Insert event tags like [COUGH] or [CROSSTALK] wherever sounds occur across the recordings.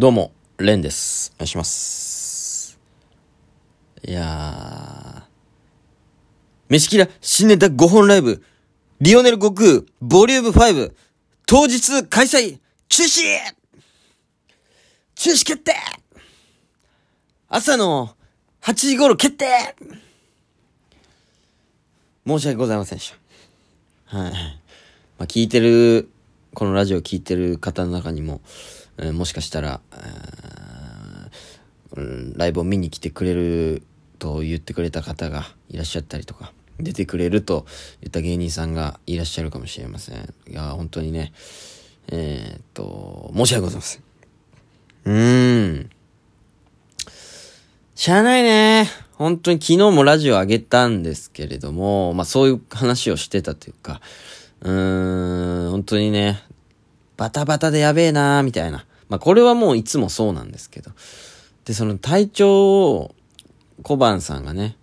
どうも、レンです。お願いします。いやー。飯キラ新ネタ5本ライブ、リオネル悟空、ボリューム5、当日開催、中止中止決定朝の8時頃決定申し訳ございませんでした。はい。まあ、聞いてる、このラジオ聞いてる方の中にも、えーもしかしたら、ライブを見に来てくれると言ってくれた方がいらっしゃったりとか、出てくれると言った芸人さんがいらっしゃるかもしれません。いや、本当にね、えーっと、申し訳ございません。うーん。しゃあないね。本当に昨日もラジオ上げたんですけれども、まあそういう話をしてたというか、うーん、本当にね、バタバタでやべえなーみたいな。まあこれはもういつもそうなんですけど。で、その体調を小判さんがね、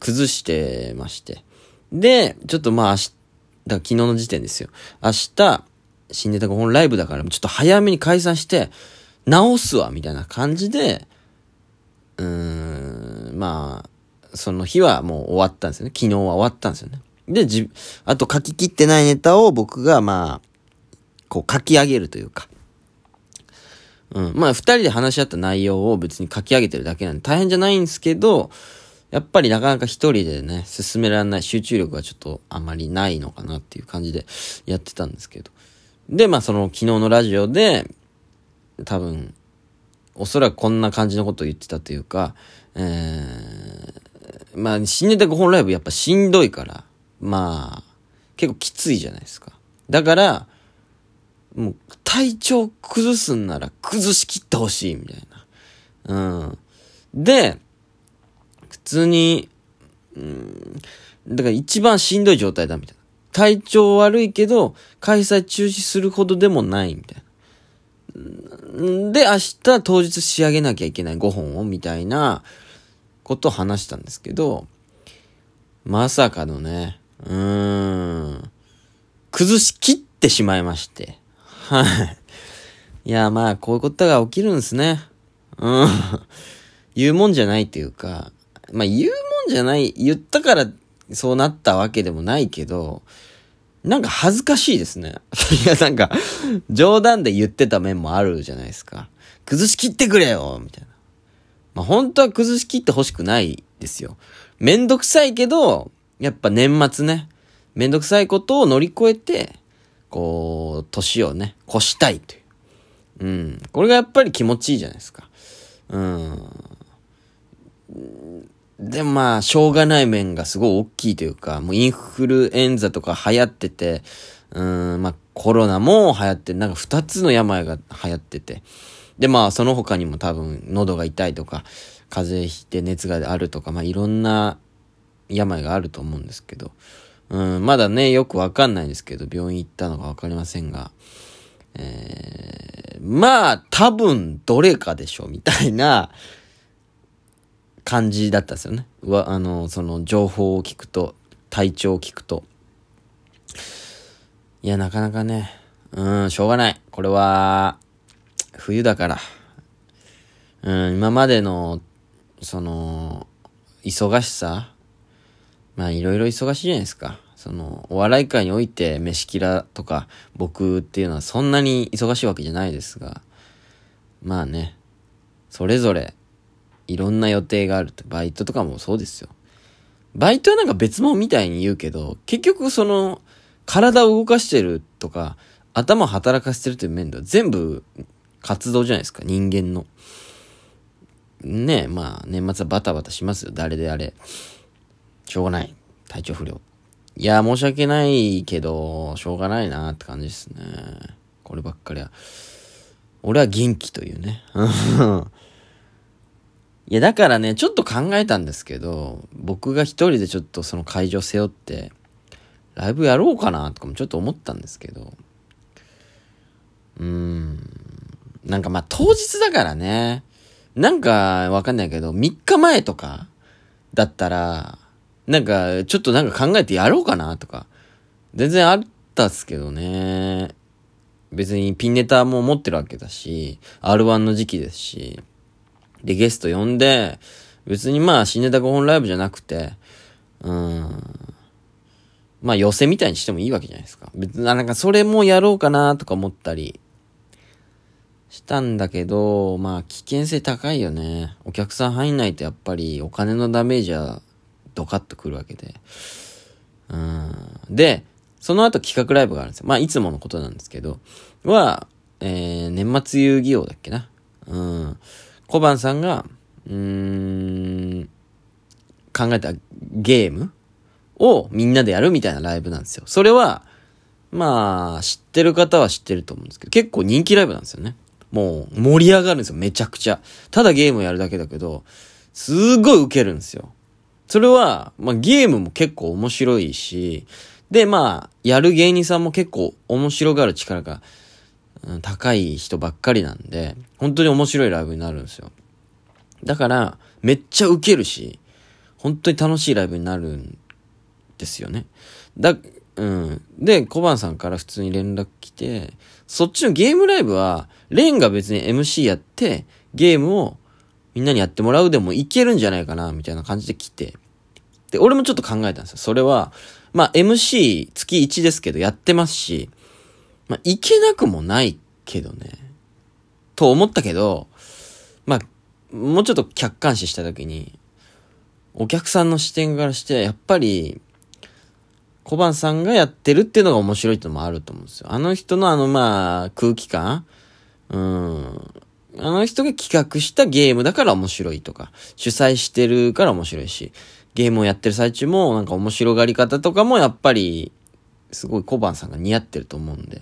崩してまして。で、ちょっとまあ明日、だから昨日の時点ですよ。明日、新ネタ5本ライブだから、ちょっと早めに解散して、直すわ、みたいな感じで、うーん、まあ、その日はもう終わったんですよね。昨日は終わったんですよね。で、じ、あと書き切ってないネタを僕がまあ、こう書き上げるというか。うん。まあ、二人で話し合った内容を別に書き上げてるだけなんで大変じゃないんですけど、やっぱりなかなか一人でね、進められない集中力がちょっとあまりないのかなっていう感じでやってたんですけど。で、まあその昨日のラジオで、多分、おそらくこんな感じのことを言ってたというか、えー、まあ、新ネタ5本ライブやっぱしんどいから、まあ、結構きついじゃないですか。だから、もう、体調崩すんなら崩しきってほしい、みたいな。うん。で、普通に、うん、だから一番しんどい状態だ、みたいな。体調悪いけど、開催中止するほどでもない、みたいな。んで、明日当日仕上げなきゃいけない5本を、みたいなことを話したんですけど、まさかのね、うーん、崩しきってしまいまして。はい。いや、まあ、こういうことが起きるんですね。うん。[LAUGHS] 言うもんじゃないっていうか、まあ、言うもんじゃない、言ったからそうなったわけでもないけど、なんか恥ずかしいですね。[LAUGHS] いや、なんか、冗談で言ってた面もあるじゃないですか。崩しきってくれよみたいな。まあ、本当は崩しきってほしくないですよ。めんどくさいけど、やっぱ年末ね、めんどくさいことを乗り越えて、こう、年をね、越したいという。うん。これがやっぱり気持ちいいじゃないですか。うん。でもまあ、しょうがない面がすごい大きいというか、もうインフルエンザとか流行ってて、うん、まあコロナも流行って、なんか二つの病が流行ってて。でまあ、その他にも多分、喉が痛いとか、風邪ひいて熱があるとか、まあいろんな病があると思うんですけど、うん、まだね、よくわかんないですけど、病院行ったのかわかりませんが、えー、まあ、多分、どれかでしょ、みたいな、感じだったんですよね。わ、あの、その情報を聞くと、体調を聞くと。いや、なかなかね、うん、しょうがない。これは、冬だから。うん、今までの、その、忙しさまあ、いろいろ忙しいじゃないですか。その、お笑い界において、飯キラとか、僕っていうのはそんなに忙しいわけじゃないですが、まあね、それぞれ、いろんな予定があるって、バイトとかもそうですよ。バイトはなんか別物みたいに言うけど、結局その、体を動かしてるとか、頭を働かせてるという面では全部活動じゃないですか、人間の。ねえ、まあ、年末はバタバタしますよ、誰であれ。しょうがない。体調不良。いや、申し訳ないけど、しょうがないなって感じですね。こればっかりは。俺は元気というね。[LAUGHS] いや、だからね、ちょっと考えたんですけど、僕が一人でちょっとその会場背負って、ライブやろうかなとかもちょっと思ったんですけど、うーん、なんかまあ当日だからね、なんかわかんないけど、3日前とかだったら、なんかちょっとなんか考えてやろうかなとか、全然あったっすけどね。別にピンネタも持ってるわけだし、R1 の時期ですし、で、ゲスト呼んで、別にまあ、新ネタ5本ライブじゃなくて、うん、まあ、寄せみたいにしてもいいわけじゃないですか。別になんかそれもやろうかなとか思ったりしたんだけど、まあ、危険性高いよね。お客さん入んないとやっぱりお金のダメージはドカッとくるわけで。うん。で、その後企画ライブがあるんですよ。まあ、いつものことなんですけど、は、えー、年末遊戯王だっけな。うん。小判さんが、うーん、考えたゲームをみんなでやるみたいなライブなんですよ。それは、まあ、知ってる方は知ってると思うんですけど、結構人気ライブなんですよね。もう、盛り上がるんですよ、めちゃくちゃ。ただゲームをやるだけだけど、すごいウケるんですよ。それは、まあゲームも結構面白いし、で、まあ、やる芸人さんも結構面白がる力が、うん、高い人ばっかりなんで、本当に面白いライブになるんですよ。だから、めっちゃウケるし、本当に楽しいライブになるんですよね。だ、うん。で、小判さんから普通に連絡来て、そっちのゲームライブは、レンが別に MC やって、ゲームをみんなにやってもらうでもいけるんじゃないかな、みたいな感じで来て。で、俺もちょっと考えたんですよ。それは、まあ MC 月1ですけどやってますし、まあいけなくもないけどね。と思ったけど、まあ、もうちょっと客観視した時に、お客さんの視点からして、やっぱり、小判さんがやってるっていうのが面白いってのもあると思うんですよ。あの人のあの、まあ、空気感うん。あの人が企画したゲームだから面白いとか、主催してるから面白いし、ゲームをやってる最中もなんか面白がり方とかもやっぱり、すごい小判さんが似合ってると思うんで、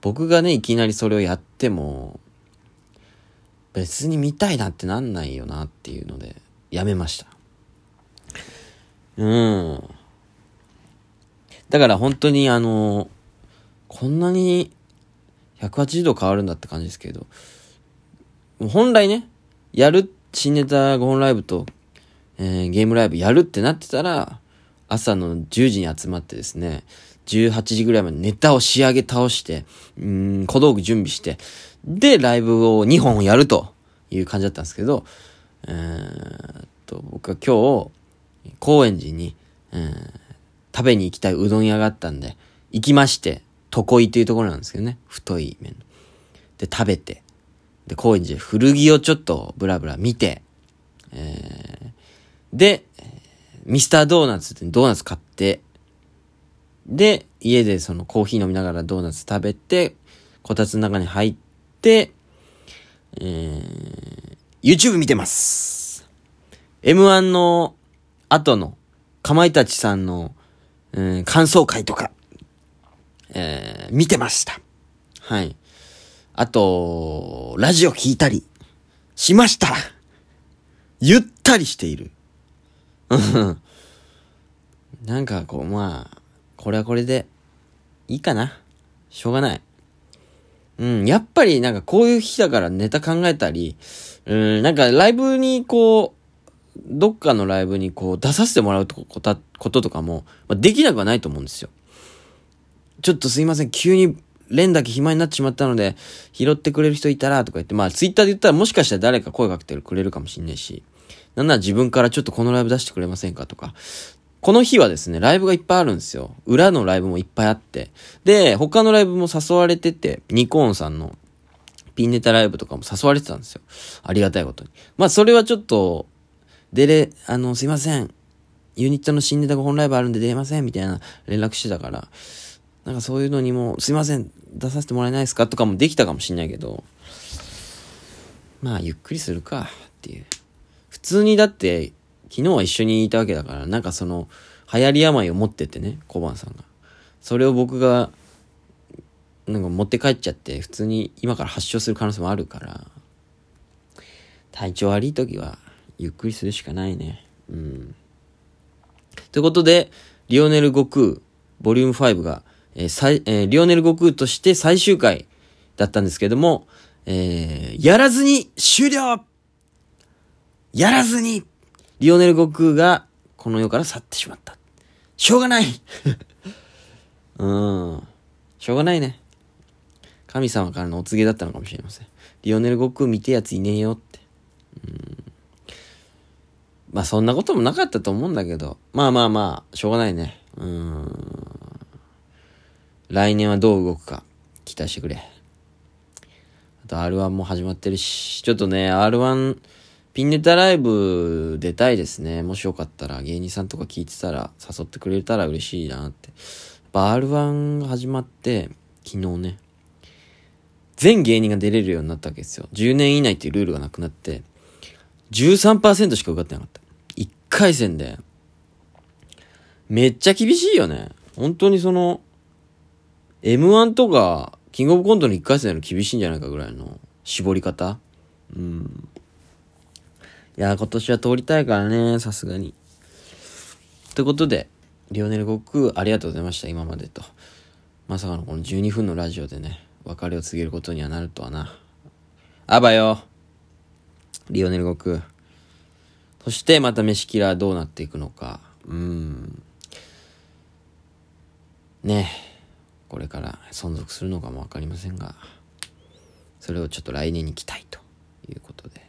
僕がね、いきなりそれをやっても、別に見たいなってなんないよなっていうので、やめました。うん。だから本当にあの、こんなに180度変わるんだって感じですけど、本来ね、やる、新ネタ5本ライブと、えー、ゲームライブやるってなってたら、朝の10時に集まってですね、18時ぐらいまでネタを仕上げ倒して、うん、小道具準備して、で、ライブを2本やるという感じだったんですけど、えー、と、僕は今日、高円寺に、えー、食べに行きたいうどん屋があったんで、行きまして、床井っていうところなんですけどね、太い麺。で、食べて、で、高円寺で古着をちょっとブラブラ見て、えー、で、ミスタードーナツってドーナツ買って、で、家でそのコーヒー飲みながらドーナツ食べて、こたつの中に入って、えー、YouTube 見てます。M1 の後の、かまいたちさんの、うん、感想会とか、えー、見てました。はい。あと、ラジオ聞いたり、しましたゆったりしている。う [LAUGHS] んなんかこう、まあ、これはこれで、いいかな。しょうがない。うん、やっぱりなんかこういう日だからネタ考えたり、うん、なんかライブにこう、どっかのライブにこう出させてもらうこととかも、まあ、できなくはないと思うんですよ。ちょっとすいません、急にレンだけ暇になってしまったので、拾ってくれる人いたらとか言って、まあツイッターで言ったらもしかしたら誰か声かけてくれるかもしんないし、なんなら自分からちょっとこのライブ出してくれませんかとか、この日はですね、ライブがいっぱいあるんですよ。裏のライブもいっぱいあって。で、他のライブも誘われてて、ニコーンさんのピンネタライブとかも誘われてたんですよ。ありがたいことに。まあ、それはちょっと、出れ、あの、すいません。ユニットの新ネタが本ライブあるんで出れませんみたいな連絡してたから、なんかそういうのにも、すいません、出させてもらえないですかとかもできたかもしんないけど、まあ、ゆっくりするかっていう。普通にだって、昨日は一緒にいたわけだから、なんかその、流行り病を持っててね、小判さんが。それを僕が、なんか持って帰っちゃって、普通に今から発症する可能性もあるから、体調悪い時は、ゆっくりするしかないね。うん。ということで、リオネル・悟空、ボリューム5が、えーえー、リオネル・悟空として最終回だったんですけども、えー、やらずに終了やらずにリオネル・悟空がこの世から去ってしまった。しょうがない [LAUGHS] うん。しょうがないね。神様からのお告げだったのかもしれません。リオネル・ゴク見てやついねえよって。うん。まあそんなこともなかったと思うんだけど、まあまあまあ、しょうがないね。うん。来年はどう動くか、期待してくれ。あと R1 も始まってるし、ちょっとね、R1、ピンネタライブ出たいですね。もしよかったら、芸人さんとか聞いてたら、誘ってくれたら嬉しいなって。やっぱ R1 始まって、昨日ね、全芸人が出れるようになったわけですよ。10年以内っていうルールがなくなって、13%しか受かってなかった。1回戦で。めっちゃ厳しいよね。本当にその、M1 とか、キングオブコントの1回戦の厳しいんじゃないかぐらいの絞り方？うん。いや、今年は通りたいからね、さすがに。ということで、リオネル・ゴク、ありがとうございました、今までと。まさかのこの12分のラジオでね、別れを告げることにはなるとはな。あばよリオネル・ゴク。そしてまた飯キラーどうなっていくのか。うん。ねえこれから存続するのかもわかりませんが、それをちょっと来年に期待ということで。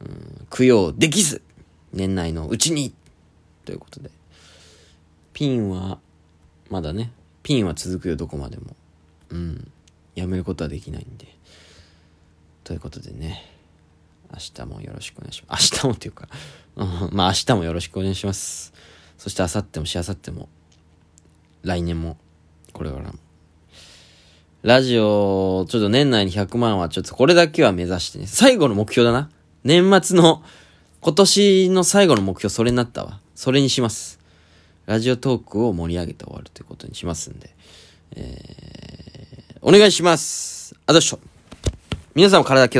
うん、供養できず年内のうちにということで。ピンは、まだね、ピンは続くよ、どこまでも。うん。やめることはできないんで。ということでね、明日もよろしくお願いします。明日もっていうか、まあ明日もよろしくお願いします。そして明後日もしあさっても、来年も、これからも。ラジオ、ちょっと年内に100万はちょっとこれだけは目指してね。最後の目標だな。年末の、今年の最後の目標それになったわ。それにします。ラジオトークを盛り上げて終わるということにしますんで。えー、お願いします。あどうしょ。皆さんも体気を